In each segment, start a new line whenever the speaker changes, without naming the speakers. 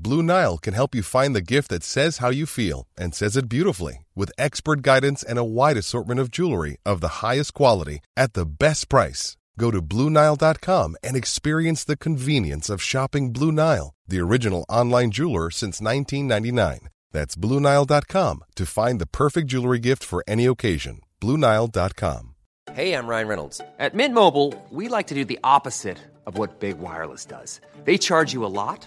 Blue Nile can help you find the gift that says how you feel and says it beautifully with expert guidance and a wide assortment of jewelry of the highest quality at the best price. Go to BlueNile.com and experience the convenience of shopping Blue Nile, the original online jeweler since 1999. That's BlueNile.com to find the perfect jewelry gift for any occasion. BlueNile.com.
Hey, I'm Ryan Reynolds. At Mint Mobile, we like to do the opposite of what Big Wireless does. They charge you a lot,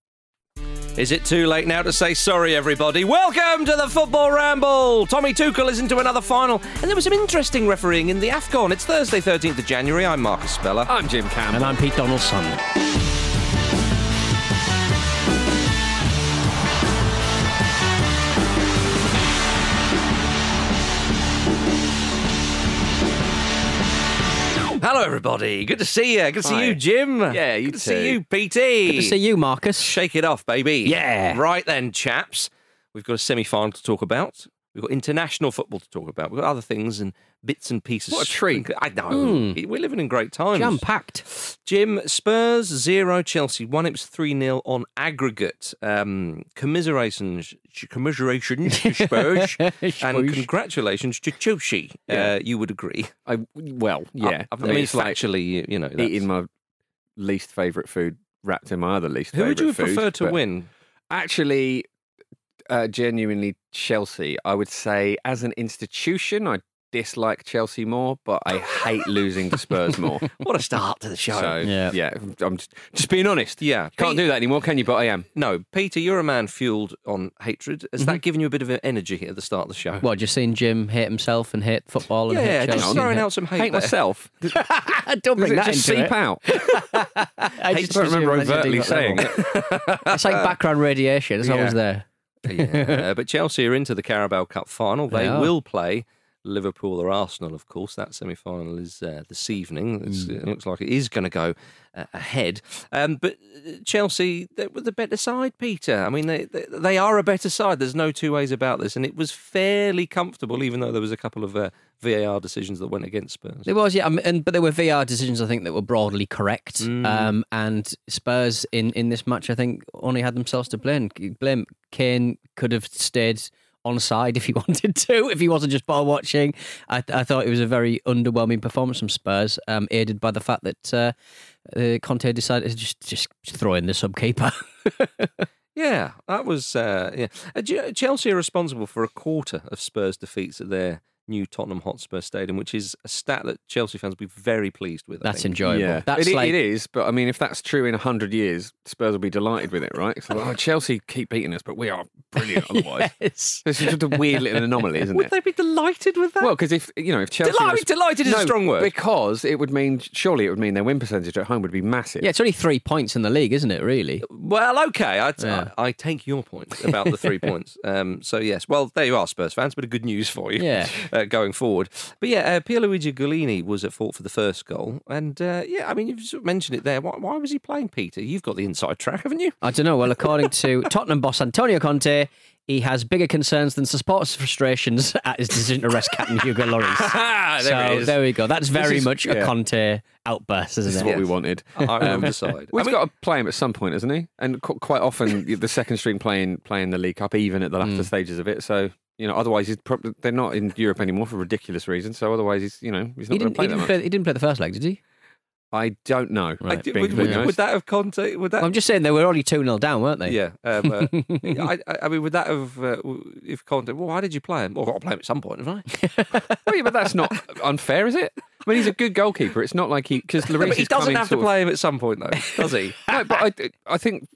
Is it too late now to say sorry, everybody? Welcome to the Football Ramble! Tommy Tuchel is into another final, and there was some interesting refereeing in the AFCON. It's Thursday, 13th of January. I'm Marcus Speller.
I'm Jim Campbell.
And I'm Pete Donaldson.
Hello, everybody. Good to see you. Good to see you, Jim.
Yeah, you
Good to see you, PT.
Good to see you, Marcus.
Shake it off, baby.
Yeah.
Right then, chaps. We've got a semi final to talk about. We've got international football to talk about. We've got other things and bits and pieces.
What a treat.
I know. We're living in great times.
Jam packed.
Jim, Spurs 0, Chelsea 1. It was 3 0 on aggregate. Um, commiserations, commiserations to Spurs and congratulations to Chelsea.
Yeah.
Uh, you would agree.
I, well, yeah.
I, I mean,
it's like
you, know.
eating my least favourite food wrapped in my other least
Who would you
food.
prefer to win?
Actually, uh, genuinely, Chelsea. I would say, as an institution, I dislike Chelsea more, but I hate losing to Spurs more.
What a start to the show.
So,
Yeah.
yeah, I'm just, just being honest.
yeah.
Can't do that anymore, can you? But I am.
No, Peter, you're a man fueled on hatred. Has
Mm-hmm.
that given you a bit of energy at the start of the show?
What, just seeing Jim hate himself and hate football and
yeah,
hate
just
Chelsea?
throwing out some hate.
Hate
there.
myself.
Don't
Does
bring that
just
into
seep
it.
out?
I
I don't remember overtly saying it.
It's like background radiation. It's always there.
Yeah, uh, but Chelsea are into the Carabao Cup final. They
They
will play Liverpool or Arsenal, of course. That semi final is uh, this evening. It's,
Mm.
It looks like it is going to go uh, ahead. Um, but uh, Chelsea, they were the better side, Peter. I mean, they, they, they are a better side. There's no two ways about this. And it was fairly comfortable, even though there was a couple of uh, VAR decisions that went against Spurs.
There was, yeah, um, and but there were VAR decisions I think that were broadly correct.
Mm.
Um, and Spurs in, in this match, I think, only had themselves to blame. Blame Kane could have stayed on side if he wanted to, if he wasn't just ball watching. I, I thought it was a very underwhelming performance from Spurs, um, aided by the fact that uh, uh, Conte decided to just just throw in the sub keeper.
Yeah, that was uh, yeah. Uh, Chelsea are responsible for a quarter of Spurs' defeats at their new Tottenham Hotspur Stadium, which is a stat that Chelsea fans will be very pleased with. I
That's
think.
enjoyable.
Yeah,
That's
it,
like
it is. But I mean, if that's true in hundred years, Spurs will be delighted with it, right? So, oh, Chelsea keep beating us, but we are brilliant otherwise.
Yes.
It's just a weird little anomaly, isn't
Would
it?
Would they be delighted with that?
Well, because if you know, if Chelsea
Delight-
was-
delighted is a strong word.
because it would mean surely it would mean their win percentage at home would be massive.
Yeah, it's only three points in the league, isn't it? Really?
Well, okay, I,
Yeah.
I, I take your point about the three points. Um, so yes, well, there you are, Spurs fans. Bit of good news for you.
Yeah.
uh, uh, going forward. But yeah, uh, Pierluigi Gollini was at fault for the first goal, and uh, yeah, I mean you've sort of mentioned it there. Why, why was he playing Peter? You've got the inside track, haven't you?
I don't know. Well, according to Tottenham boss Antonio Conte, he has bigger concerns than supporters' frustrations at his decision to rest captain Hugo Lloris.
there
so
it is.
there we go. That's very
is-
much a. Conte outburst, isn't
This is
it?
what we wanted.
I'm on
Um,
the side.
We've
I mean-
got to play him at some point, hasn't he? And qu- quite often, the second string playing playing the League Cup, even at the latter stages of it. So you know, otherwise he's probably they're not in Europe anymore for ridiculous reasons. So otherwise, he's you know he's
He
not going to
didn't,
play
he,
that
didn't
much.
play, he didn't play the first leg, did he?
I don't know.
I
Right,
did-
being
would,
completely
would,
honest.
would that have Conte? Would that?
I'm just saying they were only 2 0 down, weren't they?
yeah. Um, uh, I, I- I mean, would that have? Uh, w- if Conte? Well, why did you play him? Well, I've got to play him at some point, haven't I?
Oh, yeah, but that's not unfair, is it? I mean, he's a good goalkeeper. It's not like he because
No,
Lloris
but he doesn't have to
of-
play him at some point, though, does he?
No, but I, I think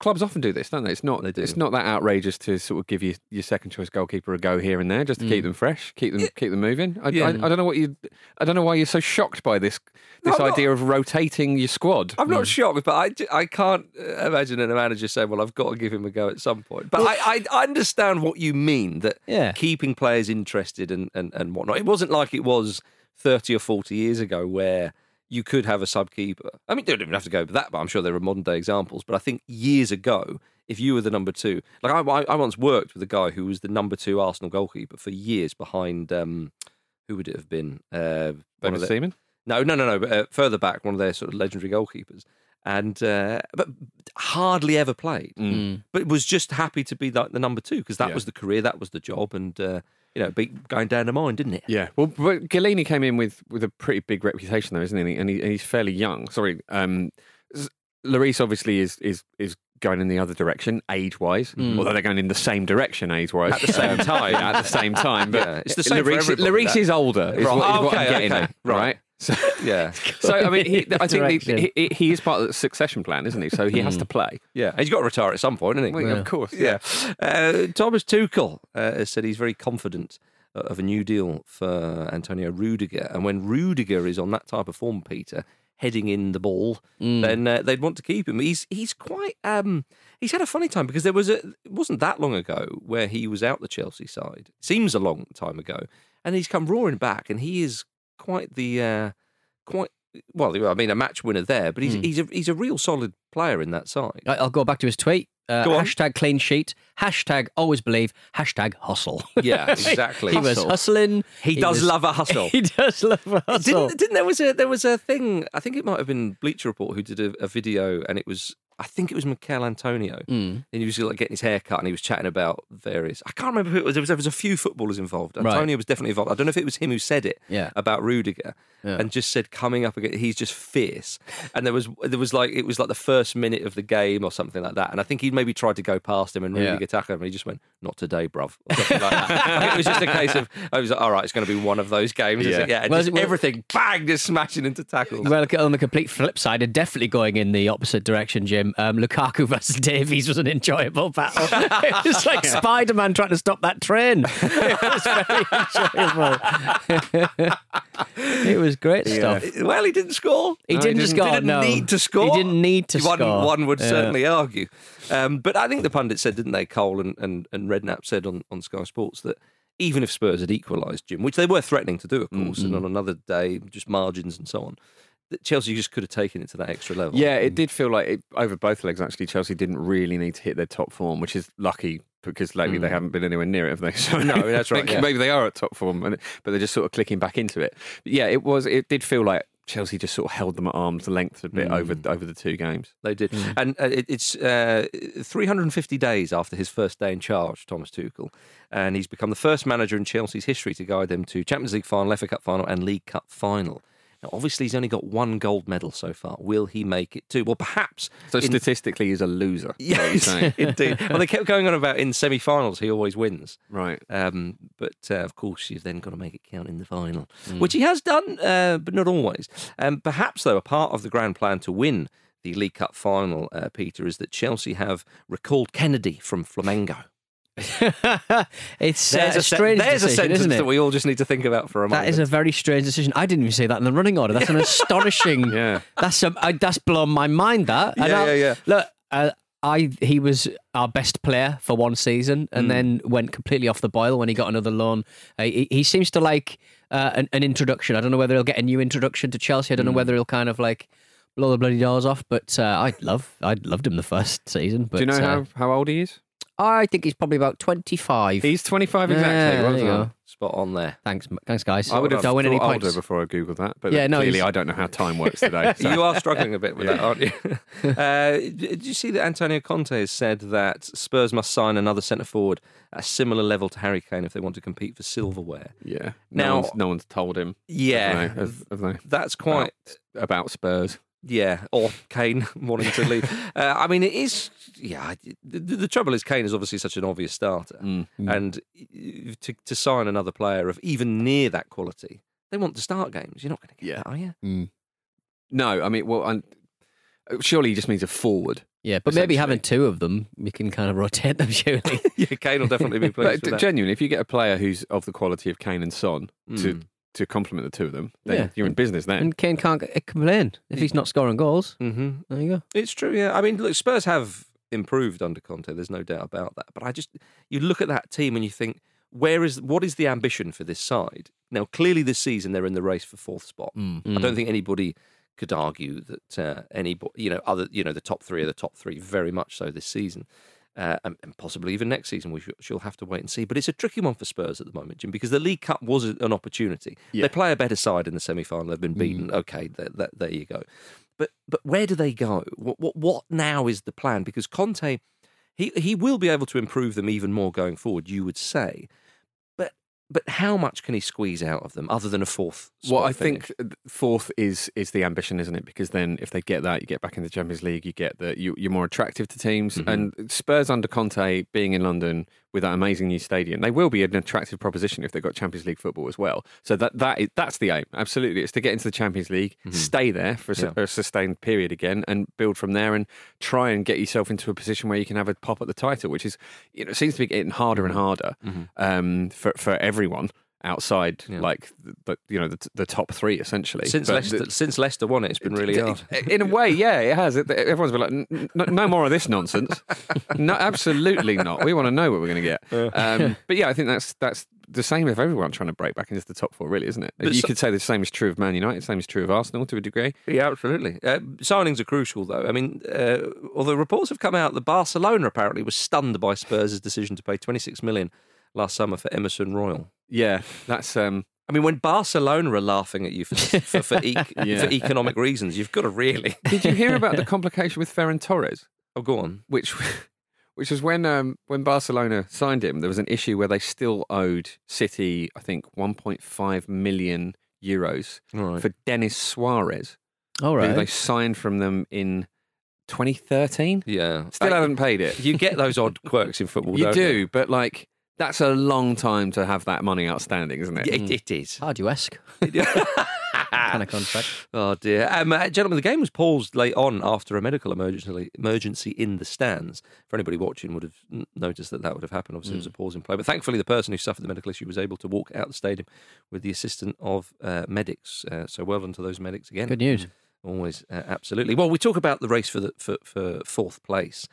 clubs often do this, don't they? It's not
They do.
it's not that outrageous to sort of give you your second choice goalkeeper a go here and there just to keep them fresh, keep them keep them moving. I,
Yeah.
I, I don't know what you I don't know why you're so shocked by this this
No,
idea of rotating your squad.
I'm not shocked, but I, I can't uh, imagine a manager saying, "Well, I've got to give him a go at some point." But I, I, I understand what you mean that
Yeah.
keeping players interested and, and, and whatnot. It wasn't like it was 30 or 40 years ago where you could have a sub keeper. I mean, you don't even have to go that, but I'm sure there are modern day examples. But I think years ago, if you were the number two, like I, I, I once worked with a guy who was the number two Arsenal goalkeeper for years behind. Um, who would it have been? Uh, one of
Seaman?
no, no, no, no. But uh, further back, one of their sort of legendary goalkeepers, and uh, but hardly ever played. But was just happy to be like the number two because that
Yeah.
was the career, that was the job, and uh, you know, be going down the mine, didn't it?
Yeah, well, but Gollini came in with, with a pretty big reputation, though, isn't he? And, he, and he's fairly young. Sorry, um, Lloris obviously is is is going in the other direction age wise, although they're going in the same direction age wise
At the same time.
at the same time. But
Yeah, it's the same for
Lloris,
everybody,
Lloris
that.
is older. Is
Right.
what, is what
Okay,
I'm getting
okay.
at,
Right.
right? So,
Yeah,
so I mean, he, I think
Direction.
he, he, he is part of the succession plan, isn't he? So he has to play.
yeah. He's got to retire at some point, isn't he?
Well, Of course,
Yeah. Uh, Thomas Tuchel uh, has said he's very confident uh, of a new deal for Antonio Rudiger. And when Rudiger is on that type of form, Peter, heading in the ball, then uh, they'd want to keep him. He's he's quite um, he's had a funny time because there was a it wasn't that long ago where he was out the Chelsea side. Seems a long time ago, and he's come roaring back, and he is quite the uh, quite. Well, I mean, a match winner there, but he's he's a he's a real solid player in that side.
I'll go back to his tweet. Uh, hashtag clean sheet. Hashtag always believe. Hashtag hustle.
Yeah, exactly.
he was hustling.
He does
was-
love a hustle.
He does love a hustle.
Didn't, didn't there was a there was a thing? I think it might have been Bleacher Report who did a, a video, and it was I think it was Michail Antonio,
Mm.
and he was like getting his hair cut, and he was chatting about various. I can't remember who it was. There was, there was a few footballers involved.
Right.
Antonio was definitely involved. I don't know if it was him who said it
Yeah.
about Rudiger,
Yeah.
and just said coming up again, he's just fierce. And there was there was like it was like the first minute of the game or something like that, and I think he maybe tried to go past him and
Yeah.
Rudiger tackled him, and he just went, "Not today, bruv." Like. It was just a case of I was like, "All right, it's going to be one of those games." Yeah,
Yeah.
yeah, and
Well, well-
everything bang, just smashing into tackles.
Well, on the complete flip side, and definitely going in the opposite direction, Jim. Um, Lukaku versus Davies was an enjoyable battle. it was like Spider Man trying to stop that train. It was very enjoyable. it was great stuff.
Well, he didn't score.
He didn't,
He
score.
didn't
no.
need to score.
He didn't need to
one,
score.
One would
Yeah.
certainly argue. Um, but I think the pundits said, didn't they, Cole and, and, and Redknapp said on, on Sky Sports that even if Spurs had equalised, Jim, which they were threatening to do, of course, and on another day, just margins and so on, that Chelsea just could have taken it to that extra level.
Yeah, it did feel like it, over both legs. Actually, Chelsea didn't really need to hit their top form, which is lucky because lately they haven't been anywhere near it, have they? So
No, that's right, yeah.
Maybe they are at top form, and- but they're just sort of clicking back into it. But yeah, it was. It did feel like Chelsea just sort of held them at arm's length a bit over over the two games.
They did. And uh, it, it's uh, 350 days after his first day in charge, Thomas Tuchel. And he's become the first manager in Chelsea's history to guide them to Champions League final, FA Cup final, and League Cup final. Now, obviously, he's only got one gold medal so far. Will he make it two? Well, perhaps.
So
in-
statistically, he's a loser.
Yes, indeed. Well, they kept going on about in semi finals, he always wins.
right.
Um, but uh, of course, you've then got to make it count in the final, which he has done, uh, but not always. Um, perhaps, though, a part of the grand plan to win the League Cup final, uh, Peter, is that Chelsea have recalled Kennedy from Flamengo.
it's uh,
There's
a
a, se-
strange
there's a
decision,
sentence
isn't it?
that we all just need to think about for a moment.
That is a very strange decision. I didn't even say that in the running order. That's an astonishing.
Yeah.
That's a, I, that's blown my mind. That. And
Yeah,
I'll-
yeah, yeah.
Look, uh, I he was our best player for one season, and
Hmm.
then went completely off the boil when he got another loan. Uh, he, he seems to like uh, an, an introduction. I don't know whether he'll get a new introduction to Chelsea. I don't know
Hmm.
whether he'll kind of like blow the bloody doors off. But uh, I love, I loved him the first season. But
Do you know
uh,
how, how old he is?
I think he's probably about twenty five.
He's 25
Yeah,
exactly.
there
well
you
done.
go.
Spot on there.
Thanks, thanks, guys.
I would have
don't win any
thought
points.
older before I googled that, but
Yeah, no,
clearly
he's-
I don't know how time works today. so-
You are struggling a bit with that, aren't you? uh, did you see that Antonio Conte has said that Spurs must sign another centre forward at a similar level to Harry Kane if they want to compete for silverware?
Yeah.
Now-
no, one's, no one's told him.
Yeah,
Have they? Have- have they?
that's quite.
About Spurs.
Yeah, or Kane wanting to leave. Uh, I mean, it is. Yeah, the, the trouble is Kane is obviously such an obvious starter,
Mm.
and uh, to to sign another player of even near that quality, they want to start games. You're not going to get
Yeah.
that, are you?
Mm.
No, I mean, well, I'm, surely he just means a forward.
Yeah, but maybe having two of them, you can kind of rotate them. Surely.
yeah, Kane will definitely be
But
pleased with that.
genuinely, if you get a player who's of the quality of Kane and Son
Mm.
to complement the two of them, then
Yeah.
you're in business then.
and Kane can't g- complain if he's not scoring goals.
hmm
There you go.
It's true, yeah. I mean, look, Spurs have improved under Conte. There's no doubt about that. But I just, you look at that team and you think, where is what is the ambition for this side? Now, clearly, this season they're in the race for fourth spot. I don't think anybody could argue that uh, any, you know, other, you know, the top three are the top three, very much so this season. Uh, and, and possibly even next season, we shall, shall have to wait and see. But it's a tricky one for Spurs at the moment, Jim, because the League Cup was an opportunity. They play a better side in the semi final. They've been beaten. Okay, th th there you go. But but where do they go? What, what what now is the plan? Because Conte, he he will be able to improve them even more going forward. You would say, but how much can he squeeze out of them other than a fourth?
Well, I
finish?
think fourth is is the ambition, isn't it? Because then, if they get that, you get back in the Champions League. You get that you, you're more attractive to teams.
Mm-hmm.
And Spurs under Conte being in London with that amazing new stadium, they will be an attractive proposition if they've got Champions League football as well. So that that is, that's the aim. Absolutely, it's to get into the Champions League, stay there for a,
Mm-hmm. Yeah.
a sustained period again, and build from there, and try and get yourself into a position where you can have a pop at the title, which is you know seems to be getting harder and harder um, for for everyone. Outside.
Yeah.
like the, the you know the, the top three essentially.
since
But
Leicester
the-
since Leicester won it, it's been really hard.
in a way, yeah, it has. It, everyone's been like, "N- n- no more of this nonsense. no, absolutely not. We want to know what we're going to get. Um, but yeah, I think that's that's the same with everyone trying to break back into the top four, really, isn't it?
But
you
so-
could say the same is true of Man United, the same is true of Arsenal to a degree.
Yeah, absolutely. Uh, signings are crucial, though. I mean, uh, although reports have come out that Barcelona apparently was stunned by Spurs' decision to pay 26 million last summer for Emerson Royal.
Yeah, that's um,
I mean, when Barcelona are laughing at you for for, for, ec-
Yeah.
for economic reasons, you've got to really.
Did you hear about the complication with Ferran Torres?
Oh, go on.
Which, which was when um, when Barcelona signed him, there was an issue where they still owed City, I think, 1.5 million euros
Right.
for Denis Suarez,
All
who
right.
they signed from them in 2013.
Yeah.
Still
Uh,
haven't paid it.
You get those odd quirks in football.
You
don't
do, but like that's a long time to have that money outstanding, isn't it?
You? It, it is.
Cardew-esque kind of contract.
Oh dear, um, uh, gentlemen! The game was paused late on after a medical emergency emergency in the stands. For anybody watching, would have n- noticed that that would have happened. Obviously, it was a pause in play, but thankfully, the person who suffered the medical issue was able to walk out the stadium with the assistance of uh, medics. Uh, so well done to those medics again.
Good news.
Always, uh, absolutely. Well, we talk about the race for the for, for fourth place.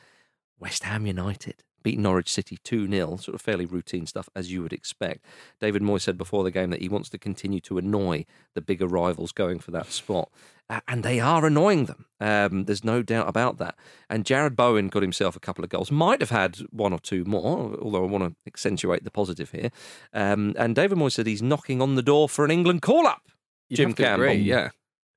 West Ham United beat Norwich City 2 0, sort of fairly routine stuff as you would expect. David Moyes said before the game that he wants to continue to annoy the bigger rivals going for that spot. Uh, and they are annoying them. Um, there's no doubt about that. And Jarrod Bowen got himself a couple of goals. Might have had one or two more, although I want to accentuate the positive here. Um, and David Moyes said he's knocking on the door for an England call up.
You
Jim Campbell.
agree, yeah.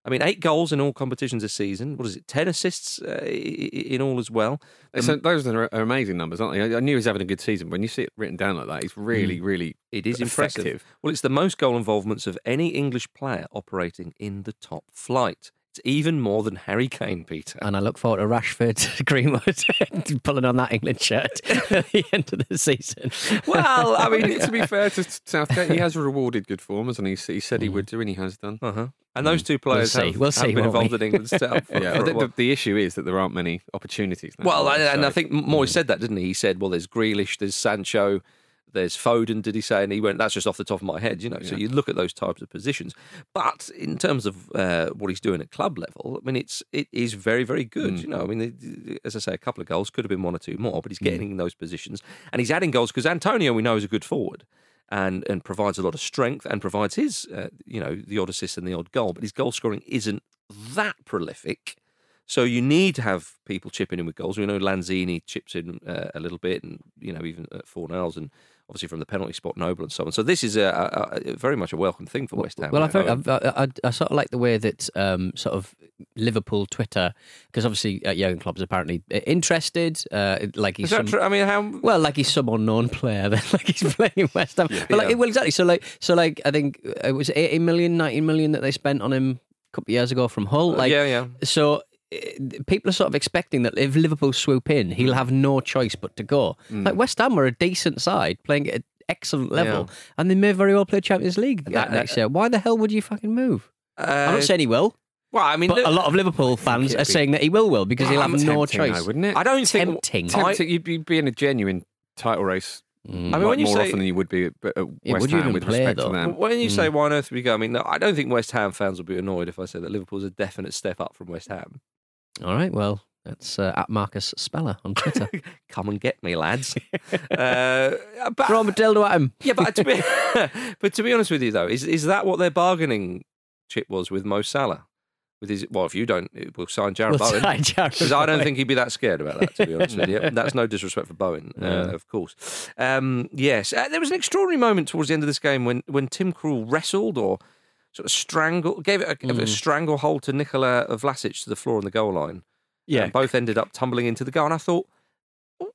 I mean, eight goals in all competitions this season. What is it? Ten assists uh, in all as well.
So those are, amazing numbers, aren't they? I knew he was having a good season. When you see it written down like that, it's really, really
It is impressive. Well, it's the most goal involvements of any English player operating in the top flight. It's even more than Harry Kane, Peter.
And I look forward to Rashford Greenwood pulling on that England shirt at the end of the season.
Well, I mean,
to be fair to Southgate, he has rewarded good form, hasn't he? He said he would do, and he has done.
uh-huh. and those two players
see.
have,
We'll
have
see,
been
won't we?
involved in England's setup. For,
Yeah,
for
the, the, the issue is that there aren't many opportunities. Now,
Well, and, and I think Moyes said that, didn't he? He said, "Well, there's Grealish, there's Sancho, There's Foden, did he say? And he went, that's just off the top of my head, you know. So you look at those types of positions. But in terms of uh, what he's doing at club level, I mean, it's it is very, very good. You know, I mean, it- as I say, a couple of goals could have been one or two more, but he's getting in those positions and he's adding goals because Antonio, we know, is a good forward. And, and provides a lot of strength and provides his, uh, you know, the odd assist and the odd goal. But his goal scoring isn't that prolific. So you need to have people chipping in with goals. We know Lanzini chips in uh, a little bit, and you know even at Fornals, and obviously from the penalty spot, Noble and so on. So this is a, a, a very much a welcome thing for West Ham.
Well, I. I, I, I sort of like the way that um, sort of Liverpool Twitter, because obviously uh, Jurgen Klopp's apparently uh, interested. Uh, like he's
is that
some,
true? I mean, how?
well, like he's some unknown player. Then, like he's playing West Ham. But like,
Yeah.
well, exactly. So like, so like, I think it was 80 million, 90 million that they spent on him a couple of years ago from Hull. Like,
yeah, yeah.
So uh, people are sort of expecting that if Liverpool swoop in, he'll
Mm.
have no choice but to go. Like West Ham were a decent side playing at an excellent level, and they may very well play Champions League
That-
next
that-
year. Why the hell would you fucking move? I'm
Uh,
not saying he will,
well, I mean,
but
look-
a lot of Liverpool fans are
be-
saying that he will will because he'll have
Tempting,
no
though,
choice.
wouldn't it?
I don't think.
Tempting.
Tempting. You'd be, be in a genuine title race.
I mean, when you
more
say-
often than you would be at, at
Yeah,
West
would you
Ham
even
with
play,
respect
though?
to them.
When you
Hmm.
say why on earth would we go? I mean, no, I don't think West Ham fans will be annoyed if I say that Liverpool's a definite step up from West Ham.
All right, well, that's uh, at Marcus Speller on Twitter.
Come and get me, lads. uh, but,
Throw a dildo at him.
Yeah, but to be, but to be honest with you, though, is is that what their bargaining chip was with Mo Salah? With his well, if you don't, we'll sign Jarrod
We'll
Bowen.
sign Jarrod
Because I don't
Bowen.
think he'd be that scared about that. To be honest with you, that's no disrespect for Bowen, uh, of course. Um, yes, uh, there was an extraordinary moment towards the end of this game when when Tim Krul wrestled or sort of strangle gave it a,
Mm.
a stranglehold to Nikola Vlasic to the floor on the goal line.
Yeah.
And both ended up tumbling into the goal. And I thought, oh,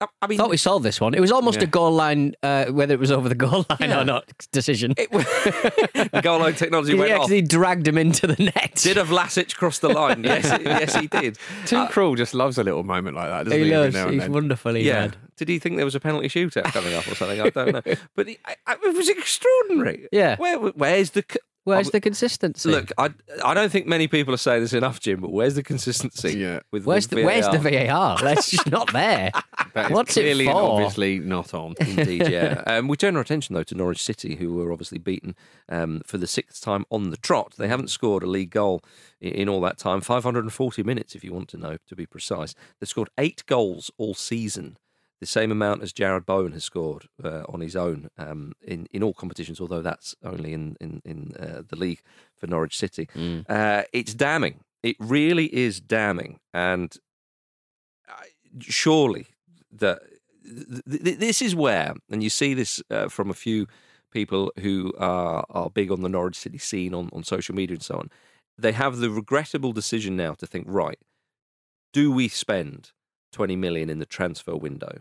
I, I mean,
Thought we solved this one. It was almost
Yeah.
a goal line, uh, whether it was over the goal line
Yeah.
or not, decision.
it, the goal line technology
yeah,
went off.
because he dragged him into the net.
Did a Vlasic cross the line? Yes, yes, he did.
Tim
Uh,
Krul just loves a little moment like that, doesn't
he
he?
loves.
now
He's
then?
wonderfully
yeah.
bad.
Did he think there was a penalty shootout coming up or something? I don't know. But he, I, I, it was extraordinary.
Yeah.
Where, where's the? C-
Where's
I'm-
the consistency?
Look, I, I don't think many people are saying this enough, Jim. But where's the consistency?
Yeah.
With
where's
with
the where's the
VAR?
VAR? That's just not there.
That is
What's it
clearly and
for?
obviously not on.
Indeed, yeah. Um, we turn our attention though to Norwich City, who were obviously beaten um, for the sixth time on the trot. They haven't scored a league goal i- in all that time, 540 minutes, if you want to know, to be precise. They've scored eight goals all season, the same amount as Jarrod Bowen has scored uh, on his own um, in in all competitions. Although that's only in in in uh, the league for Norwich City. Uh, it's damning. It really is damning, and I- surely that th- th- this is where, and you see this uh, from a few people who are are big on the Norwich City scene on, on social media and so on. They have the regrettable decision now to think, right, do we spend twenty million in the transfer window?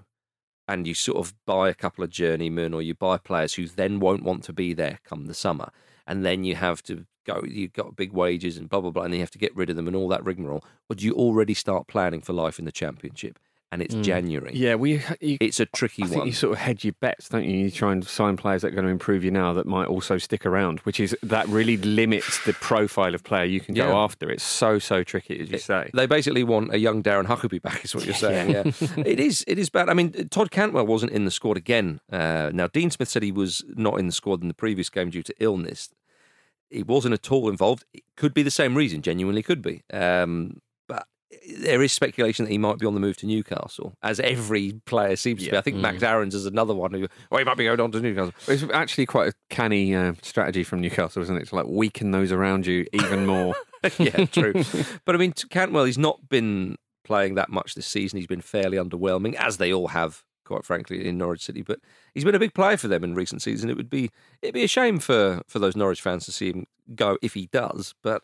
And you sort of buy a couple of journeymen, or you buy players who then won't want to be there come the summer, and then you have to go. You've got big wages and blah blah blah, and you have to get rid of them and all that rigmarole. Or do you already start planning for life in the championship? And it's January.
Yeah, we. You,
It's a tricky
I think
one.
you sort of hedge your bets, don't you? You try and sign players that are going to improve you now that might also stick around, which is that really limits the profile of player you can
Yeah.
go after. It's so so tricky, as you say.
They basically want a young Darren Huckerby back, is what you're saying. Yeah, it is. It is bad. I mean, Todd Cantwell wasn't in the squad again. Uh, now, Dean Smith said he was not in the squad in the previous game due to illness. He wasn't at all involved. It could be the same reason. Genuinely, could be. Um, there is speculation that he might be on the move to Newcastle, as every player seems to be. I think Max Aarons is another one who, oh, he might be going on to Newcastle.
It's actually quite a canny uh, strategy from Newcastle, isn't it? To like weaken those around you even more.
yeah, true. but I mean, Cantwell, he's not been playing that much this season. He's been fairly underwhelming, as they all have, quite frankly, in Norwich City. But he's been a big player for them in recent season. It would be it'd be a shame for for those Norwich fans to see him go if he does. But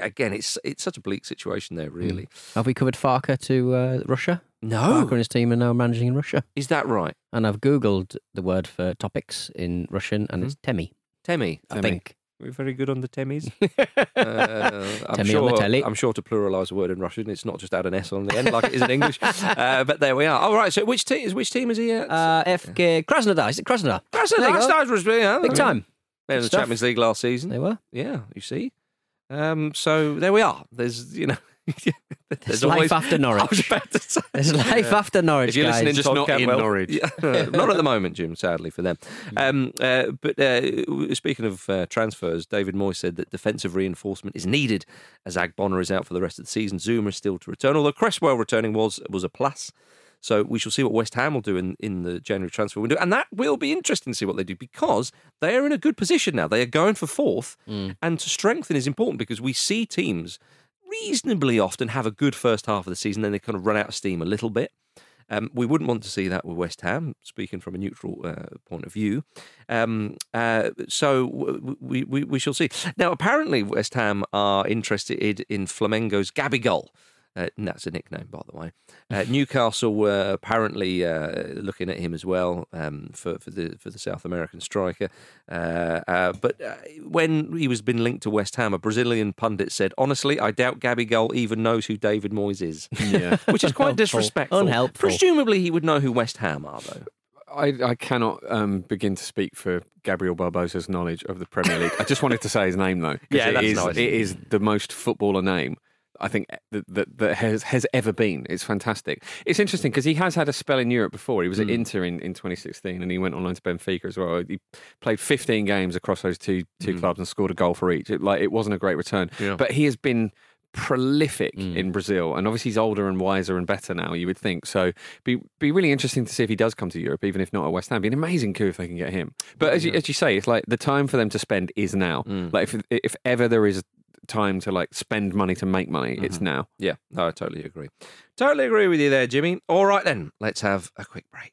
again, it's it's such a bleak situation there. Really,
Have we covered Farke to uh, Russia?
no,
Farke and his team are now managing in Russia.
is that right,
And I've Googled the word for topics in Russian, and it's Temi,
Temi?
I
Temi.
think.
We're very good on the Temis. uh, I'm,
Temi
sure,
Omateli.
I'm sure to pluralise a word in Russian, it's not just add an S on the end like it is in English. Uh, but there we are. All right. So which team is which team is he at?
Uh, FK Krasnodar. Is it Krasnodar?
That's
There you
that's
go.
yeah.
Big time.
They're in the. Champions League last season.
They were.
Yeah, you see. Um, so there we are. There's, you know,
There's life after Norwich.
I was about to say.
There's life after Norwich,
If you're
guys.
listening,
Just
Todd
not in Norwich.
Not at the moment, Jim. Sadly for them. Um, uh, but uh, speaking of uh, transfers, David Moyes said that defensive reinforcement is needed as Ogbonna is out for the rest of the season. Zouma is still to return, although Cresswell returning was was a plus. So we shall see what West Ham will do in, in the January transfer window, and that will be interesting to see what they do because they are in a good position now. They are going for fourth, and to strengthen is important because we see teams reasonably often have a good first half of the season, then they kind of run out of steam a little bit. Um, we wouldn't want to see that with West Ham, speaking from a neutral uh, point of view. Um, uh, so w- we, we we shall see. Now, apparently, West Ham are interested in Flamengo's Gabigol. Uh, and that's a nickname, by the way. Uh, Newcastle were apparently uh, looking at him as well um, for for the for the South American striker. Uh, uh, but uh, when he was been linked to West Ham, a Brazilian pundit said, "Honestly, I doubt Gabby Gabigol even knows who David Moyes is."
Yeah.
which is quite
Unhelpful.
disrespectful.
Unhelpful.
Presumably, he would know who West Ham are, though.
I, I cannot um, begin to speak for Gabriel Barbosa's knowledge of the Premier League. I just wanted to say his name though.
Yeah,
it
that's
is-
nice.
It is the most footballer name. I think that, that, that has has ever been. It's fantastic. It's interesting because he has had a spell in Europe before. He was at
Hmm.
Inter in, in 2016, and he went on loan to Benfica as well. He played 15 games across those two two clubs and scored a goal for each. It, like it wasn't a great return.
Yeah.
but he has been prolific
Mm.
in Brazil, and obviously he's older and wiser and better now. You would think so. Be be really interesting to see if he does come to Europe, even if not at West Ham. Be an amazing coup if they can get him. But as you, as you say, it's like the time for them to spend is now.
Mm.
Like if if ever there is time to like spend money to make money, it's
Mm-hmm.
now.
Yeah, no, I totally agree. Totally agree with you there, Jimmy. All right, then, let's have a quick break.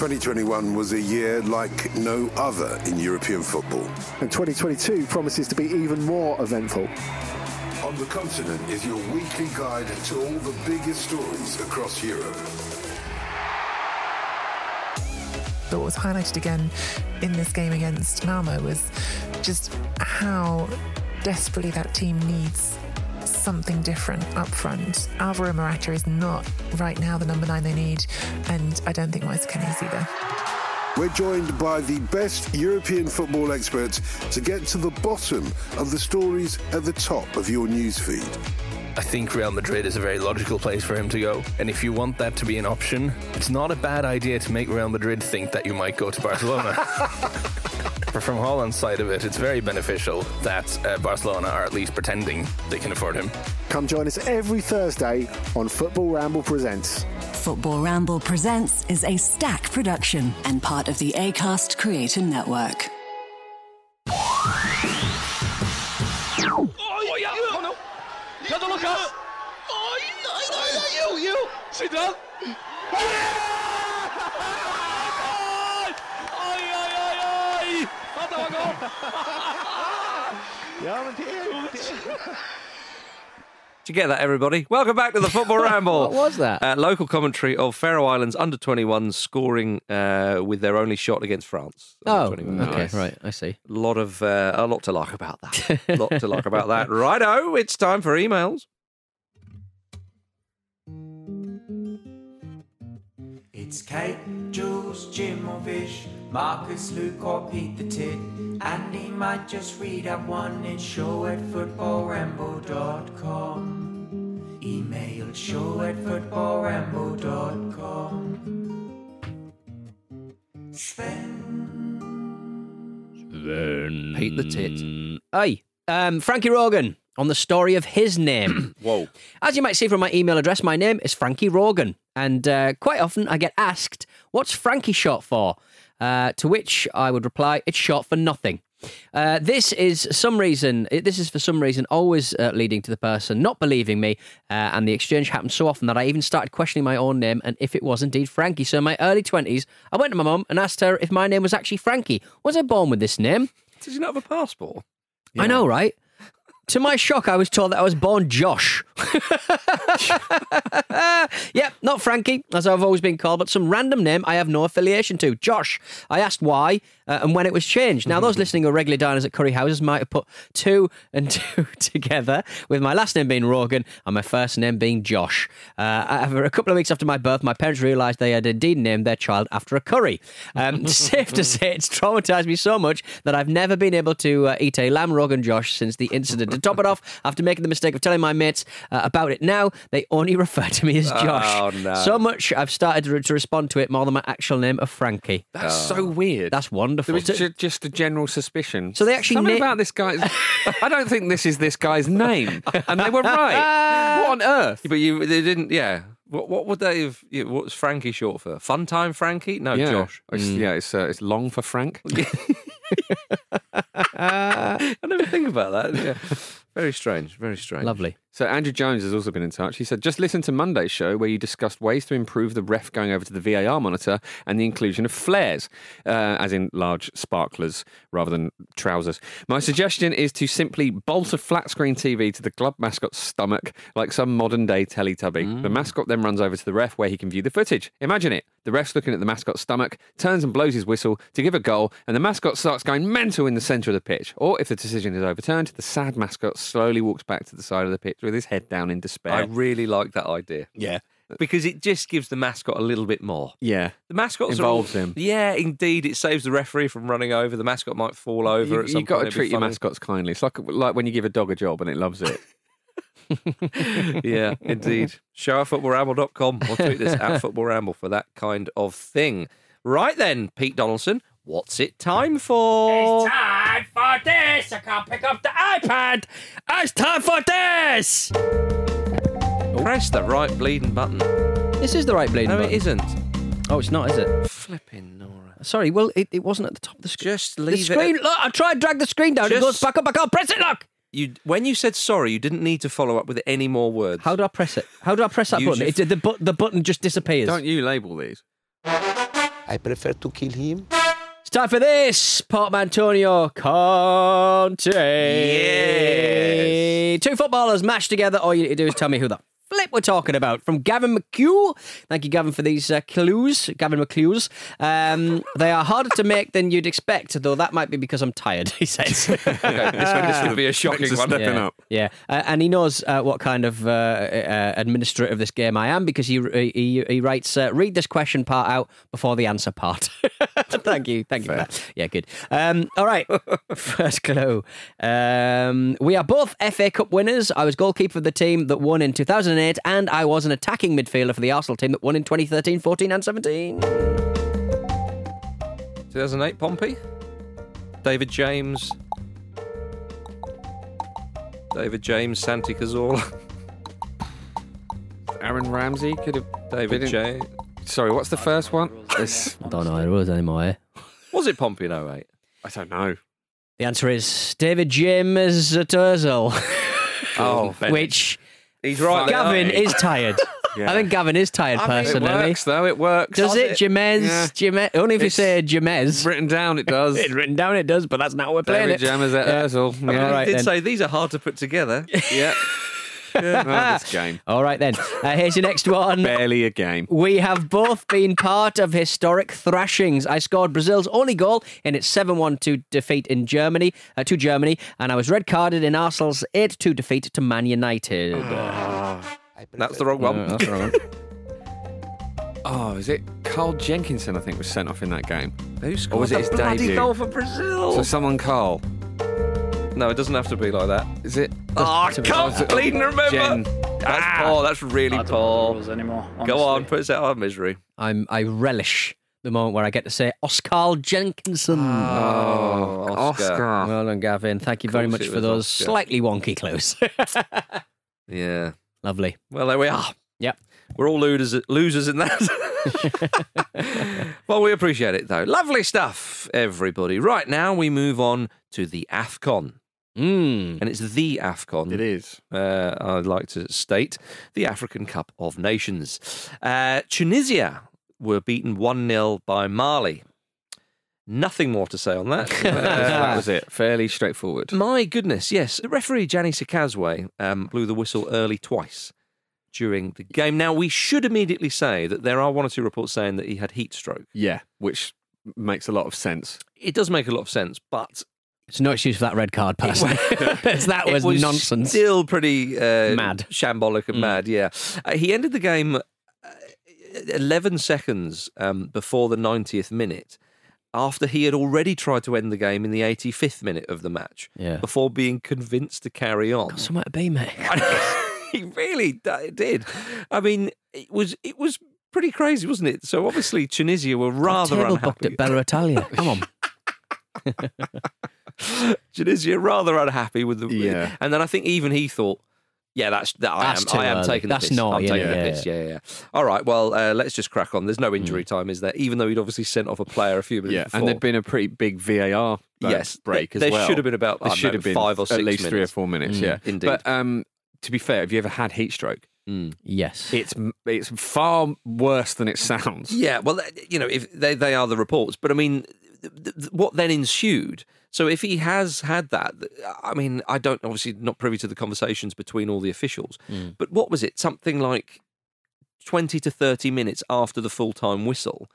2021 was a year like no other in European football.
And 2022 promises to be even more eventful.
On the continent is your weekly guide to all the biggest stories across Europe.
But what was highlighted again in this game against Malmo was just how desperately that team needs something different up front. Alvaro Morata is not right now the number nine they need, and I don't think Moise Kean is either.
We're joined by the best European football experts to get to the bottom of the stories at the top of your newsfeed.
I think Real Madrid is a very logical place for him to go. And if you want that to be an option, it's not a bad idea to make Real Madrid think that you might go to Barcelona. but from Haaland's side of it, it's very beneficial that uh, Barcelona are at least pretending they can afford him.
Come join us every Thursday on Football Ramble Presents.
Football Ramble Presents is a Stak production and part of the ACAST Creator Network.
Oj, ja! Kom nu! Ja, då Lukas! Oj, nej, nej, nej! Jo, jo! Sydran!
Ja, men det.
Did you get that, everybody? Welcome back to the Football Ramble.
What was that?
Uh, local commentary of Faroe Islands under 21s scoring uh, with their only shot against France.
Oh,
Under 21s.
okay, right. I see.
A lot of uh, a lot to like about that. A lot to like about that. Righto, it's time for emails.
It's Kate, Jules, Jim or Vish, Marcus, Luke or Pete the Tit. And he might just read out one in show at footballramble.com. Email show at footballramble.com. Sven.
Pete the Tit.
Hey, Um, Frankie Rogan on the story of his name.
Whoa.
As you might see from my email address, my name is Frankie Rogan. And uh, quite often I get asked, what's Frankie short for? Uh, to which I would reply, it's short for nothing. Uh, this is some reason. This is for some reason always uh, leading to the person not believing me, uh, and the exchange happened so often that I even started questioning my own name and if it was indeed Frankie. So in my early twenties, I went to my mum and asked her if my name was actually Frankie. Was I born with this name?
Did you not have a passport?
I know, right? To my shock, I was told that I was born Josh. yep, not Frankie, as I've always been called, but some random name I have no affiliation to. Josh. I asked why uh, and when it was changed. Now, those listening are regular diners at curry houses might have put two and two together, with my last name being Rogan and my first name being Josh. Uh, a couple of weeks after my birth, my parents realised they had indeed named their child after a curry. Um, safe to say, it's traumatised me so much that I've never been able to uh, eat a lamb Rogan Josh since the incident. To top it off, after making the mistake of telling my mates uh, about it now, they only refer to me as Josh.
Oh, no.
So much I've started to, to respond to it more than my actual name of Frankie.
That's so weird.
That's wonderful.
There was ju- just a general suspicion.
So they actually
something
na-
about this guy. I don't think this is this guy's name, and they were right. what on earth?
But you, they didn't. Yeah. What, what would they have? yeah, What was Frankie short for? Fun time Frankie? No,
yeah.
Josh.
It's,
Mm.
Yeah, it's uh, it's long for Frank.
I never think about that. Yeah. Very strange. Very strange.
Lovely.
So Andrew Jones has also been in touch. He said, just listen to Monday's show where you discussed ways to improve the ref going over to the VAR monitor and the inclusion of flares, uh, as in large sparklers rather than trousers. My suggestion is to simply bolt a flat screen TV to the club mascot's stomach like some modern day Teletubby. The mascot then runs over to the ref where he can view the footage. Imagine it. The ref's looking at the mascot's stomach, turns and blows his whistle to give a goal, and the mascot starts going mental in the centre of the pitch. Or if the decision is overturned, the sad mascot slowly walks back to the side of the pitch with his head down in despair.
I really like that idea.
Yeah.
Because it just gives the mascot a little bit more.
Yeah.
The mascot
Involves
all,
him.
Yeah, indeed. It saves the referee from running over. The mascot might fall over
You,
at some
have got to treat your mascots kindly. It's like like when you give a dog a job and it loves it.
yeah, indeed. Show at footballramble.com or tweet this at Football Ramble for that kind of thing. Right then, Pete Donaldson, what's it time for?
It's time for this. I can't pick up the iPad. It's time for this.
Press the right bleeding button.
This is the right bleeding
No,
button.
it isn't.
Oh, it's not, is it?
Flipping Nora.
Sorry, well, it, it wasn't at the top of the screen.
Just
The
leave
screen,
it.
look, I tried to drag the screen down. It
Just-
goes back up, I can't Press it, look.
You, when you said sorry, you didn't need to follow up with any more words.
How do I press it? How do I press that
Use
button?
your
It, the, bu- the button just disappears.
Don't you label these?
I prefer to kill him.
Time for this, Portmantonio Conte.
Yes.
Two footballers mashed together. All you need to do is tell me who the flip we're talking about. From Gavin McHugh. Thank you, Gavin, for these uh, clues. Gavin McClues. Um, they are harder to make than you'd expect, though that might be because I'm tired, he says.
Okay, this, one, this would be a shocking one.
stepping
yeah,
up.
Yeah, uh, and he knows uh, what kind of uh, uh, administrator of this game I am because he he, he writes, uh, read this question part out before the answer part. thank you, thank you for that. Yeah, good. Um, all right, first clue. Um, we are both FA Cup winners. I was goalkeeper of the team that won in 2008, and I was an attacking midfielder for the Arsenal team that won in 2013, 14, and 17.
2008 Pompey. David James. David James, Santi Cazorla.
Aaron Ramsey could have.
David J.
Sorry, what's the first one? It's,
I don't know who it was anymore. Eh?
Was it Pompey in 08?
I don't know.
The answer is David James Turzil.
Oh, Bennett.
which
He's right. there,
Gavin
aren't he?
is tired.
Yeah.
I think Gavin is tired
I mean, it
It
personally.
works though. It works.
Does it, Jamez?
Yeah.
Jamez? Only if you
It's
say Jamez.
Written down, it does.
It's written down, it does, but that's not how we're playing
David
it.
Jammers at
Yeah.
Ozil.
I mean,
Yeah.
I did
then.
say these are hard to put together.
yeah. oh, this game.
All right then. Uh, here's your next one.
Barely a game.
We have both been part of historic thrashings. I scored Brazil's only goal in its 7 1 2 defeat in Germany, uh, to Germany, and I was red carded in Arsenal's 8 2 defeat to Man United.
That's the wrong one.
Uh, that's the wrong one.
Oh, is it Carl Jenkinson? I think was sent off in that game.
Who
Or
scored
was it his
bloody
debut?
goal for Brazil?
So someone Carl.
No, it doesn't have to be like that.
Is it?
Oh, ah, I can't bleeding remember.
Jen.
That's ah! poor. That's really poor.
anymore.
Go on, put us out of misery.
I'm, I relish the moment where I get to say Oscar Jenkinson.
Ah, oh, Oscar.
Well done, Gavin. Thank you very much for those
Oscar.
slightly wonky clues.
Yeah.
Lovely.
Well, there we are.
Yep.
We're all losers, losers in that. well, we appreciate it, though. Lovely stuff, everybody. Right now, we move on to the AFCON.
Mm.
And it's the AFCON.
It is.
Uh, I'd like to state the African Cup of Nations. Uh, Tunisia were beaten 1 0 by Mali. Nothing more to say on that.
that was it. Fairly straightforward.
My goodness, yes. The referee Janny Sikazwe um, blew the whistle early twice during the game. Now, we should immediately say that there are one or two reports saying that he had heat stroke.
Yeah, which makes a lot of sense.
It does make a lot of sense, but
It's no excuse for that red card, personally. that
it
was, nonsense.
Still pretty uh,
Mad.
shambolic and
Mm.
mad. Yeah, uh, he ended the game uh, eleven seconds um, before the ninetieth minute. After he had already tried to end the game in the 85th minute of the match,
Yeah.
before being convinced to carry on.
Somewhere to be, mate.
he really did. I mean, it was it was pretty crazy, wasn't it? So obviously Tunisia were rather unhappy.
at Bella Italia. Come on.
Tunisia rather unhappy with the
Yeah.
and then I think even he thought, yeah, that's that. I
That's
am.
too
I am
early.
taking
That's
the piss.
not,
I'm
yeah,
taking
yeah,
the piss. Yeah, yeah. yeah. All right. Well, uh, let's just crack on. There's no injury time, is there? Even though he'd obviously sent off a player a few minutes
Yeah,
before.
and there'd been a pretty big VAR uh,
Yes,
break
there-
as
there
well.
should have been about,
There should
know,
have been
five or
at
six
least three or four minutes.
Mm,
yeah,
indeed.
But um, to be fair, have you ever had heat stroke?
Mm.
Yes.
It's it's far worse than it sounds.
Yeah, well, you know, if they they are the reports, but I mean, th- th- th- what then ensued? So if he has had that, I mean, I don't obviously not privy to the conversations between all the officials,
Mm.
but what was it? Something like twenty to thirty minutes after the full time whistle,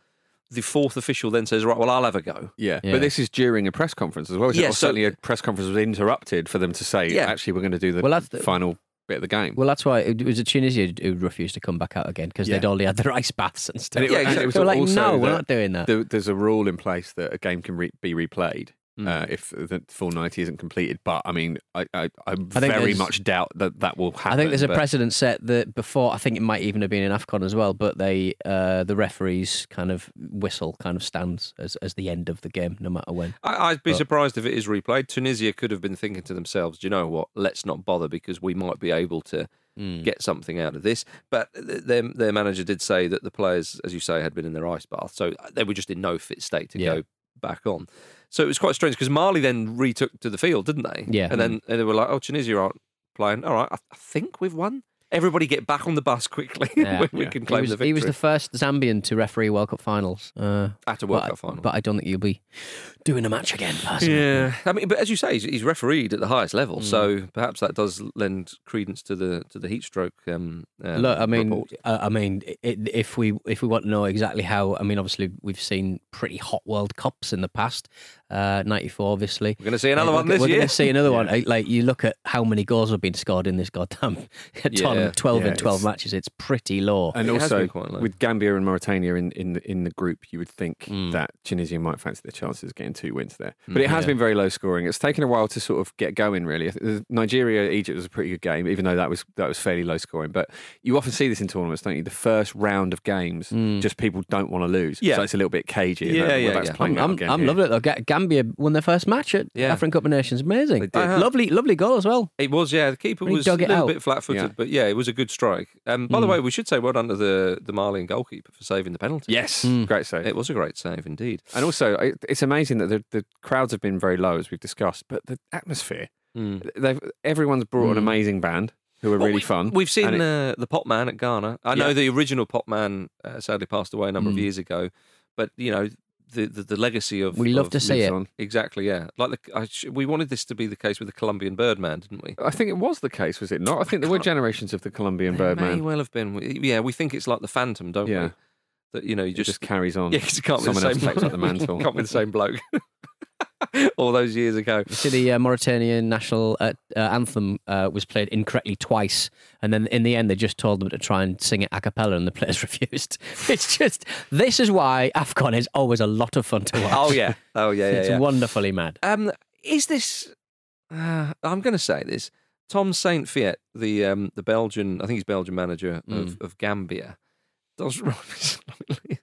the fourth official then says, "Right, well, I'll have a go."
Yeah.
Yeah.
but this is during a press conference as well. isn't it?
Yeah,
Or
so-
certainly a press conference was interrupted for them to say,
Yeah.
actually, we're going to do the
Well, that's the-
final bit of the game.
Well, that's why it was a Tunisia who refused to come back out again because
Yeah.
they'd already had their ice baths and stuff.
And it-
Yeah,
and it was
they were like, no, we're not doing that.
there- there's a rule in place that a game can re- be replayed.
Mm.
Uh, if the full 90 isn't completed, but I mean, I, I, I
I
very much doubt that that will happen.
I think there's a
but-
precedent set that before. I think it might even have been in Afcon as well. But they, uh, the referees, kind of whistle kind of stands as as the end of the game, no matter when.
I, I'd be
But-
surprised if it is replayed. Tunisia could have been thinking to themselves, "Do you know what? Let's not bother because we might be able to get something out of this." But their their manager did say that the players, as you say, had been in their ice bath, so they were just in no fit state to
Yeah.
go back on. So it was quite strange because Mali then retook to the field, didn't they?
Yeah.
and then and they were like, "Oh, Tunisia aren't playing. All right, I, I think we've won." Everybody get back on the bus quickly.
Yeah.
we, we
Yeah.
can
He
claim
was,
the victory
he was the first Zambian to referee World Cup finals. Uh,
at a World
but,
Cup final.
but I don't think you'll be doing a match again. Personally.
Yeah, I mean, but as you say, he's, he's refereed at the highest level,
Mm.
so perhaps that does lend credence to the to the heat stroke. Um, um,
Look, I mean, uh, I mean, i if we if we want to know exactly how, I mean, obviously we've seen pretty hot World Cups in the past. Uh, Ninety-four, obviously.
we're going to see another
Uh,
one
we're,
this
we're going to see another one. Uh, Like you look at how many goals have been scored in this goddamn tournament, twelve
Yeah,
in twelve matches. It's pretty low.
And
It
also
low.
with Gambia and Mauritania in, in the in the group, you would think
Mm.
that Tunisia might fancy their chances of getting two wins there. But it has
Yeah.
been very low scoring. It's taken a while to sort of get going. Really, Nigeria Egypt was a pretty good game, even though that was that was fairly low scoring. But you often see this in tournaments, don't you? The first round of games,
Mm.
just people don't want to lose.
Yeah.
so it's a little bit cagey. and
Yeah,
that-
yeah,
that's
yeah.
playing
I'm, I'm, I'm loving it though. Gambia won their first match at
Yeah.
African Cup of Nations. Amazing,
They did.
lovely, lovely goal as well.
It was, yeah. The keeper
He
was a little
out.
bit flat-footed,
Yeah.
but yeah, yeah, it was a good strike. Um, by the
Mm.
way, we should say well done to the the Malian goalkeeper for saving the penalty.
Yes,
Hmm.
great save.
It was a great save indeed.
And also, it, it's amazing that the, the crowds have been very low, as we've discussed, but the atmosphere. They've everyone's brought an amazing band who are
Well,
really
we-
fun.
We've seen
and it-
uh, the Pop Man at Ghana. I know
Yeah.
the original Pop Man uh, sadly passed away a number of years ago, but you know the the, the legacy of
We love
of
to see
lives
it.
on. Exactly, yeah. Like the, I, sh- we wanted this to be the case with the Colombian Birdman, didn't we?
I think it was the case, was it not? I think there were generations of the Colombian
May
Birdman.
May well have been. Yeah, we think it's like the Phantom, don't
Yeah.
we? That you know, you just,
just carries on.
Yeah, 'cause you can't be the
Someone
same
else takes
bloke.
up the mantle.
can't be the same bloke. All those years ago.
See, the uh, Mauritanian national uh, uh, anthem uh, was played incorrectly twice, and then in the end, they just told them to try and sing it a cappella, and the players refused. It's just this is why Afcon is always a lot of fun to watch.
Oh yeah, oh yeah, yeah.
it's
yeah.
wonderfully mad.
Um, is this? Uh, I'm going to say this. Tom Saintfiet, the um, the Belgian, I think he's Belgian manager of,
Mm.
of Gambia, does remind me slightly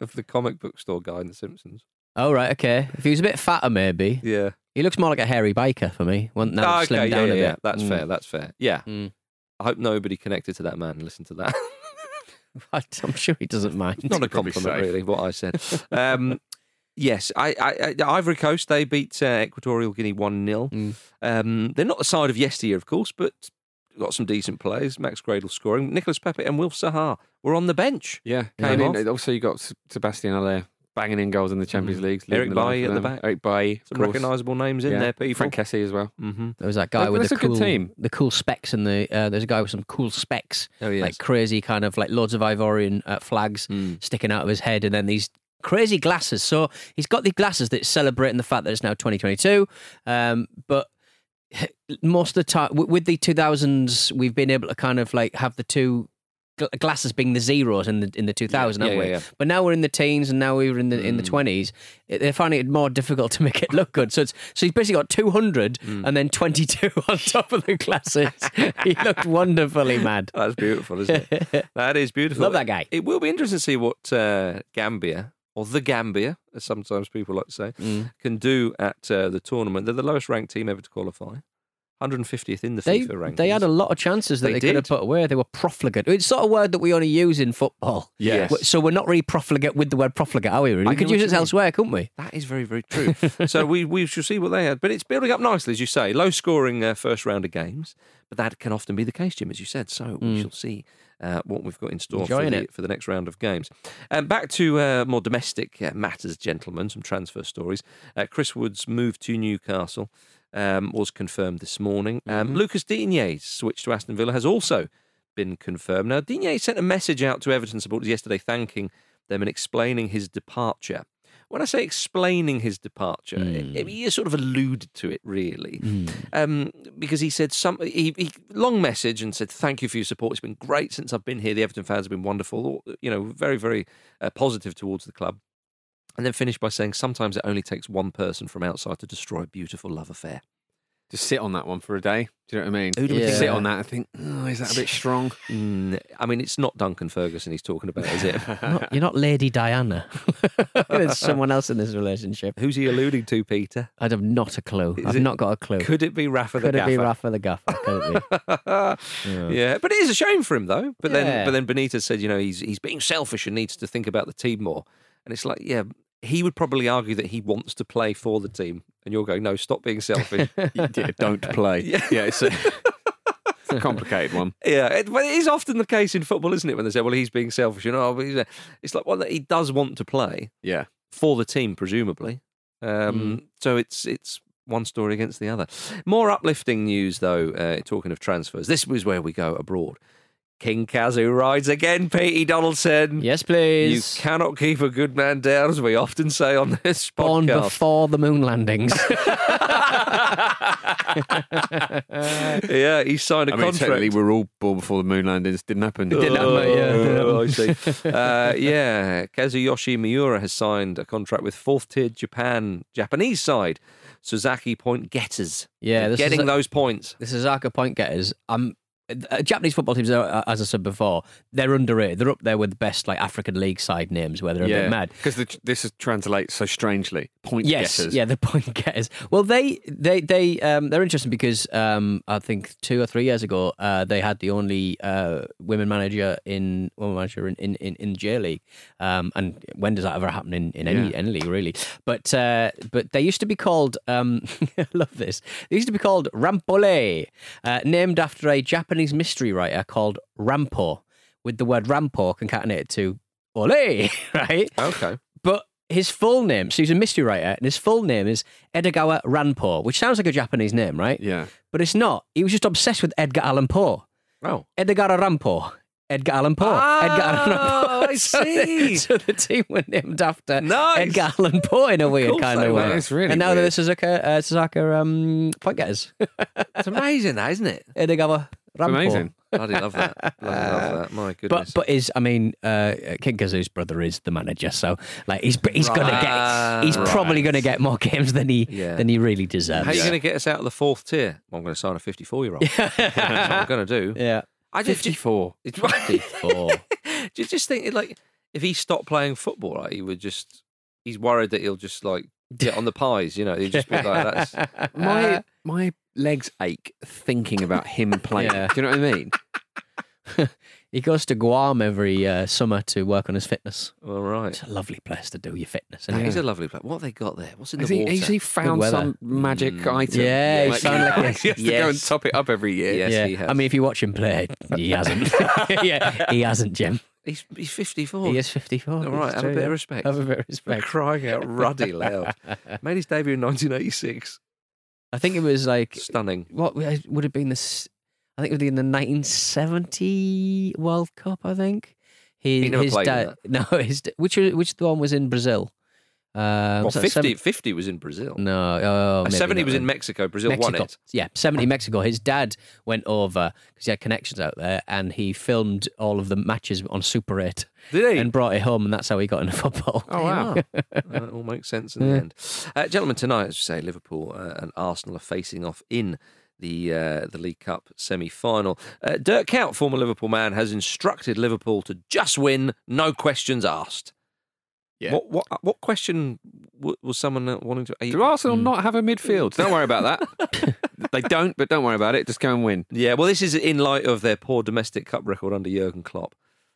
of the comic book store guy in The Simpsons.
Oh right, okay. If he was a bit fatter, maybe.
Yeah.
He looks more like a hairy biker for me. One now
Ah,
he's slimmed
yeah,
down
yeah,
a
yeah.
bit.
That's
Mm.
fair. That's fair. Yeah.
Mm.
I hope nobody connected to that man listened to that.
I'm sure he doesn't mind.
Not a
Probably
compliment,
safe.
really, what I said. Um, yes, I, I, I, Ivory Coast, they beat uh, Equatorial Guinea 1 0.
Mm.
Um, they're not the side of yesteryear, of course, but got some decent players. Max Gradel scoring. Nicholas Pepe and Wilf Zaha were on the bench.
Yeah,
Came
came
off.
Also, you got S- Sebastien Haller banging in goals in the Champions
Mm.
League.
Eric
leading
Bailly at the back.
Eric Bailly,
Some recognisable names in there, people.
Franck Kessie as well.
Mm-hmm.
There was that guy
That-
with
that's
the
a good
cool,
team.
the cool specs and the. Uh, there's a guy with some cool specs,
Oh, yes.
like crazy kind of like loads of Ivorian uh, flags
Mm.
sticking out of his head, and then these crazy glasses. So he's got the glasses that celebrating the fact that it's now 2022, um, but. Most of the time, with the 2000s, we've been able to kind of like have the two gl- glasses being the zeros in the in the 2000,
Yeah, yeah,
we?
yeah.
But now we're in the teens, and now we're in the in the 20s. They're finding it more difficult to make it look good. So it's so he's basically got 200
Mm.
and then 22 on top of the glasses. he looked wonderfully mad.
That's beautiful, isn't it? that is beautiful.
Love that guy.
It will be interesting to see what uh, Gambia, or the Gambia, as sometimes people like to say,
Mm.
can do at uh, the tournament. They're the lowest ranked team ever to qualify. 150th in the
They,
FIFA rankings.
they had a lot of chances that
They
they, could have put away. They were profligate. It's sort of word that we only use in football.
Yes.
So we're not really profligate with the word profligate, are we? Really?
I
We could use it
mean.
elsewhere, couldn't we?
That is very, very true. so we, we shall see what they had. But it's building up nicely, as you say. Low scoring uh, first round of games. But that can often be the case, Jim, as you said. So we
Mm.
shall see uh, what we've got in store for the, for the next round of games. Um, back to uh, more domestic uh, matters, gentlemen, some transfer stories. Uh, Chris Wood's move to Newcastle um, was confirmed this morning. Um,
Mm-hmm.
Lucas Digne's switch to Aston Villa has also been confirmed. Now, Digne sent a message out to Everton supporters yesterday thanking them and explaining his departure. When I say explaining his departure,
Hmm.
it- he sort of alluded to it really, um, because he said some he, he long message and said thank you for your support. It's been great since I've been here. The Everton fans have been wonderful. You know, very very uh, positive towards the club. And then finish by saying sometimes it only takes one person from outside to destroy a beautiful love affair.
Just sit on that one for a day. Do you know what I mean?
Who do we think-
Sit on that and think, oh, is that a bit strong?
Mm, I mean, it's not Duncan Ferguson he's talking about, is it?
Not- you're not Lady Diana. There's someone else in this relationship.
Who's he alluding to, Peter?
I'd have not a clue.
Is
I've
it-
not got a clue.
Could it be Rafa
Could
the
it be
Gaffer?
Rafa the Gaffer? Could it be?
yeah. but it is a shame for him though. But then, but then Benitez said, you know, he's he's being selfish and needs to think about the team more. And it's like, yeah, he would probably argue that he wants to play for the team, and you're going, no, stop being selfish.
yeah, don't play.
Yeah.
Yeah, it's, a, it's a complicated one.
Yeah, it, but it is often the case in football, isn't it? When they say, "Well, he's being selfish," you know, he's a- it's like, well, he does want to play
Yeah.
for the team, presumably. Um, So it's it's one story against the other. More uplifting news, though. Uh, talking of transfers, this was where we go abroad. King Kazu rides again, Petey Donaldson.
Yes, please.
You cannot keep a good man down, as we often say on this
Born
podcast.
before the moon landings.
yeah, he signed a
I mean,
contract.
technically, we're all born before the moon landings. Didn't happen.
didn't happen, yeah, didn't
Oh, I see. Uh, yeah, Kazuyoshi Miura has signed a contract with fourth tier Japan Japanese side Suzuka Point Getters.
Yeah, this
getting
is a-
those points.
the Suzuka point getters. I'm uh, Japanese football teams, are, uh, as I said before, they're underrated. They're up there with the best like African league side names, where they're a bit mad.
because this is, translates so strangely. Point
yes,
getters.
yeah, the point getters. Well, they they they um, they're interesting because um, I think two or three years ago uh, they had the only uh, women manager in women manager in in, in, in J League. Um, and when does that ever happen in, in any
Yeah.
any league really? But uh, but they used to be called. Um, I love this. They used to be called Rampole, uh, named after a Japanese mystery writer called Rampo, with the word Rampo concatenated to Ole, right?
Okay.
But his full name, so he's a mystery writer, and his full name is Edgar Ranpo, which sounds like a Japanese name, right?
Yeah.
But it's not. He was just obsessed with Edgar Allan Poe.
Oh.
Edgar Poe. Edgar Allan Poe. Edgar Allan Poe.
Oh, I
So the-
see.
So the team were named after
Nice.
Edgar Allan Poe in a weird kind of way.
It's really
and now they're the
weird.
Suzuka, uh, Suzuka um, point getters.
It's amazing, that isn't it?
Edgar Allan
amazing.
Bloody love that. Bloody love that. My goodness.
But but is I mean uh, King Kazu's brother is the manager, so like he's he's gonna get he's
Right.
probably gonna get more games than he
Yeah.
than he really deserves.
How are you going to get us out of the fourth tier? Well, I'm going to sign a 54 year old. That's what I'm going to do.
Yeah,
I just,
54.
It's
Fifty-four.
Do you just think like if he stopped playing football, like, he would just he's worried that he'll just like get on the pies, you know, he'd just be like that's
My my legs ache thinking about him playing.
Yeah.
Do you know what I mean?
he goes to Guam every uh, summer to work on his fitness.
all right.
It's a lovely place to do your fitness.
That
isn't
is
it?
a lovely place. What have they got there? What's in
Has
the
he,
water?
has he found
weather.
some magic
Mm.
item?
Yeah, he's found like a-
he has to go and
Yes.
top it up every year.
Yes,
yeah,
he has.
I mean, if you watch him play, he hasn't. yeah, he hasn't, Jim.
He's he's 54.
He is fifty-four.
All right,
It's
have a
true,
bit
yeah.
of respect.
Have a bit of
For
respect.
crying out ruddy loud. Made his debut in 1986.
I think it was like
Stunning.
what would have been this? I think it would be in the 1970 World Cup. I think he,
He
his dad. No, his which which one was in Brazil? Um,
Well,
was
50,
seven-
50 was in Brazil.
No, oh,
Uh,
maybe
70
not
was in. Mexico. Brazil
Mexico.
won it.
Yeah, 70 Mexico. His dad went over because he had connections out there and he filmed all of the matches on Super 8
Did he?
and brought it home, and that's how he got into football.
Oh wow.
Uh, it all makes sense in the end. Uh, gentlemen, tonight, as you say, Liverpool uh, and Arsenal are facing off in the uh, the League Cup semi final. Uh, Dirk Kuyt, former Liverpool man, has instructed Liverpool to just win, no questions asked.
Yeah.
What what what question w- was someone wanting to? you-
Do Arsenal not have a midfield? Don't worry about that. they don't, but don't worry about it. Just go and win.
Yeah, well, this is in light of their poor domestic cup record under Jurgen Klopp.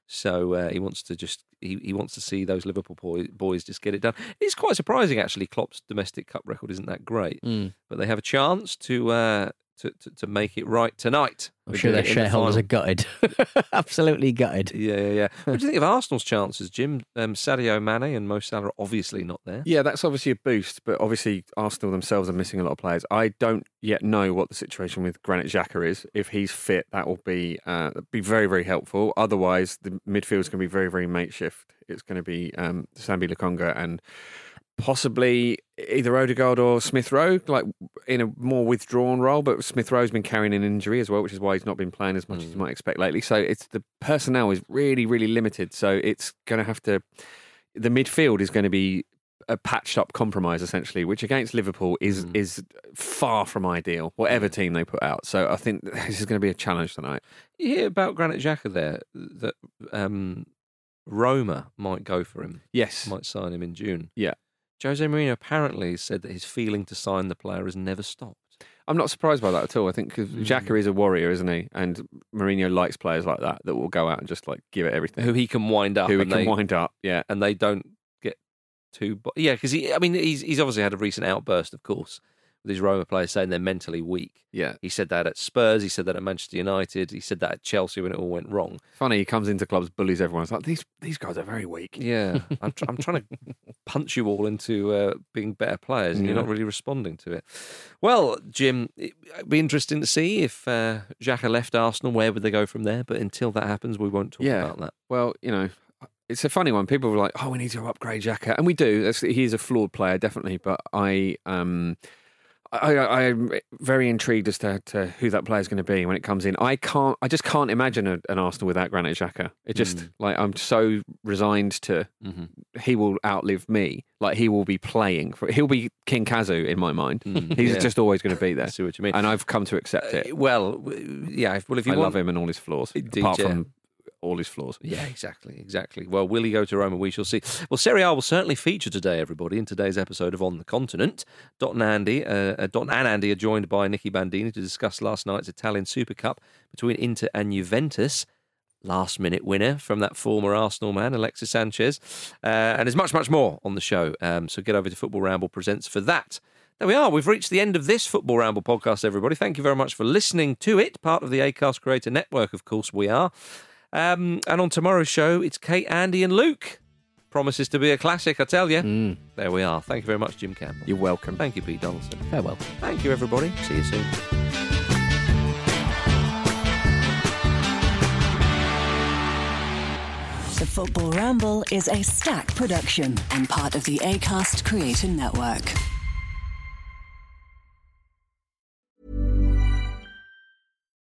So uh, he wants to just he, he wants to see those Liverpool boy, boys just get it done. It's quite surprising actually. Klopp's domestic cup record isn't that great,
Mm.
but they have a chance to uh, to, to to make it right tonight.
I'm sure
doing
their
it in the
shareholders are gutted. Absolutely gutted.
Yeah, yeah, yeah. what do you think of Arsenal's chances, Jim? Um, Sadio Mane and Mo Salah are obviously not there.
Yeah, that's obviously a boost, but obviously Arsenal themselves are missing a lot of players. I don't yet know what the situation with Granit Xhaka is. If he's fit, that will be uh, be very very helpful. Otherwise, the midfield is going to be very very makeshift. It's going to be um, Sambi Lokonga and possibly either Odegaard or Smith Rowe, like in a more withdrawn role. But Smith Rowe's been carrying an injury as well, which is why he's not been playing as much as you might expect lately. So it's the personnel is really really limited. So it's going to have to. The midfield is going to be a patched up compromise essentially, which against Liverpool is is far from ideal. Whatever team they put out, so I think this is going to be a challenge tonight.
You hear about Granit Xhaka there that um, Roma might go for him.
Yes,
might sign him in June.
Yeah.
Jose Mourinho apparently said that his feeling to sign the player has never stopped.
I'm not surprised by that at all. I think because Xhaka hmm. is a warrior, isn't he? And Mourinho likes players like that that will go out and just like give it everything.
Who he can wind up.
Who he can
they-
wind up. Yeah,
and they don't get too. bo- Yeah, because he. I mean, he's he's obviously had a recent outburst, of course, his Roma players saying they're mentally weak.
Yeah.
He said that at Spurs. He said that at Manchester United. He said that at Chelsea when it all went wrong.
Funny, he comes into clubs, bullies everyone. It's like these these guys are very weak.
Yeah, I'm, tr- I'm trying to punch you all into uh, being better players, and you're not really responding to it. Well, Jim, it- it'd be interesting to see if uh, Xhaka left Arsenal. Where would they go from there? But until that happens, we won't talk
yeah.
about that.
Well, you know, it's a funny one. People were like, "Oh, we need to upgrade Xhaka," and we do. That's, he is a flawed player, definitely. But I, um, I, I, I'm very intrigued as to, to who that player is going to be when it comes in. I can't. I just can't imagine a, an Arsenal without Granit Xhaka. It just
Mm.
like I'm so resigned to
Mhm.
he will outlive me. Like he will be playing for. He'll be King Kazu in my mind. He's
Mm, yeah.
just always going to be there.
I see what you mean.
And I've come to accept it.
Well, yeah. Well, if you
I
want,
love him and all his flaws,
Indeed,
apart from all his flaws.
Yeah, exactly, exactly. Well, will he go to Roma? We shall see. Well, Serie A will certainly feature today, everybody, in today's episode of On the Continent. Dot and Andy, uh, uh, Dot and Andy are joined by Nicky Bandini to discuss last night's Italian Super Cup between Inter and Juventus. Last minute winner from that former Arsenal man, Alexis Sanchez. Uh, and there's much, much more on the show. Um, so get over to Football Ramble Presents for that. There we are. We've reached the end of this Football Ramble podcast, everybody. Thank you very much for listening to it. Part of the ACAST Creator Network, of course, we are. Um, and on tomorrow's show, it's Kate, Andy, and Luke. Promises to be a classic, I tell you. There we are. Thank you very much, Jim Campbell.
You're welcome.
Thank you, Pete Donaldson.
Farewell.
Thank you, everybody. See you soon.
The Football Ramble is a Stak production and part of the ACAST Creator Network.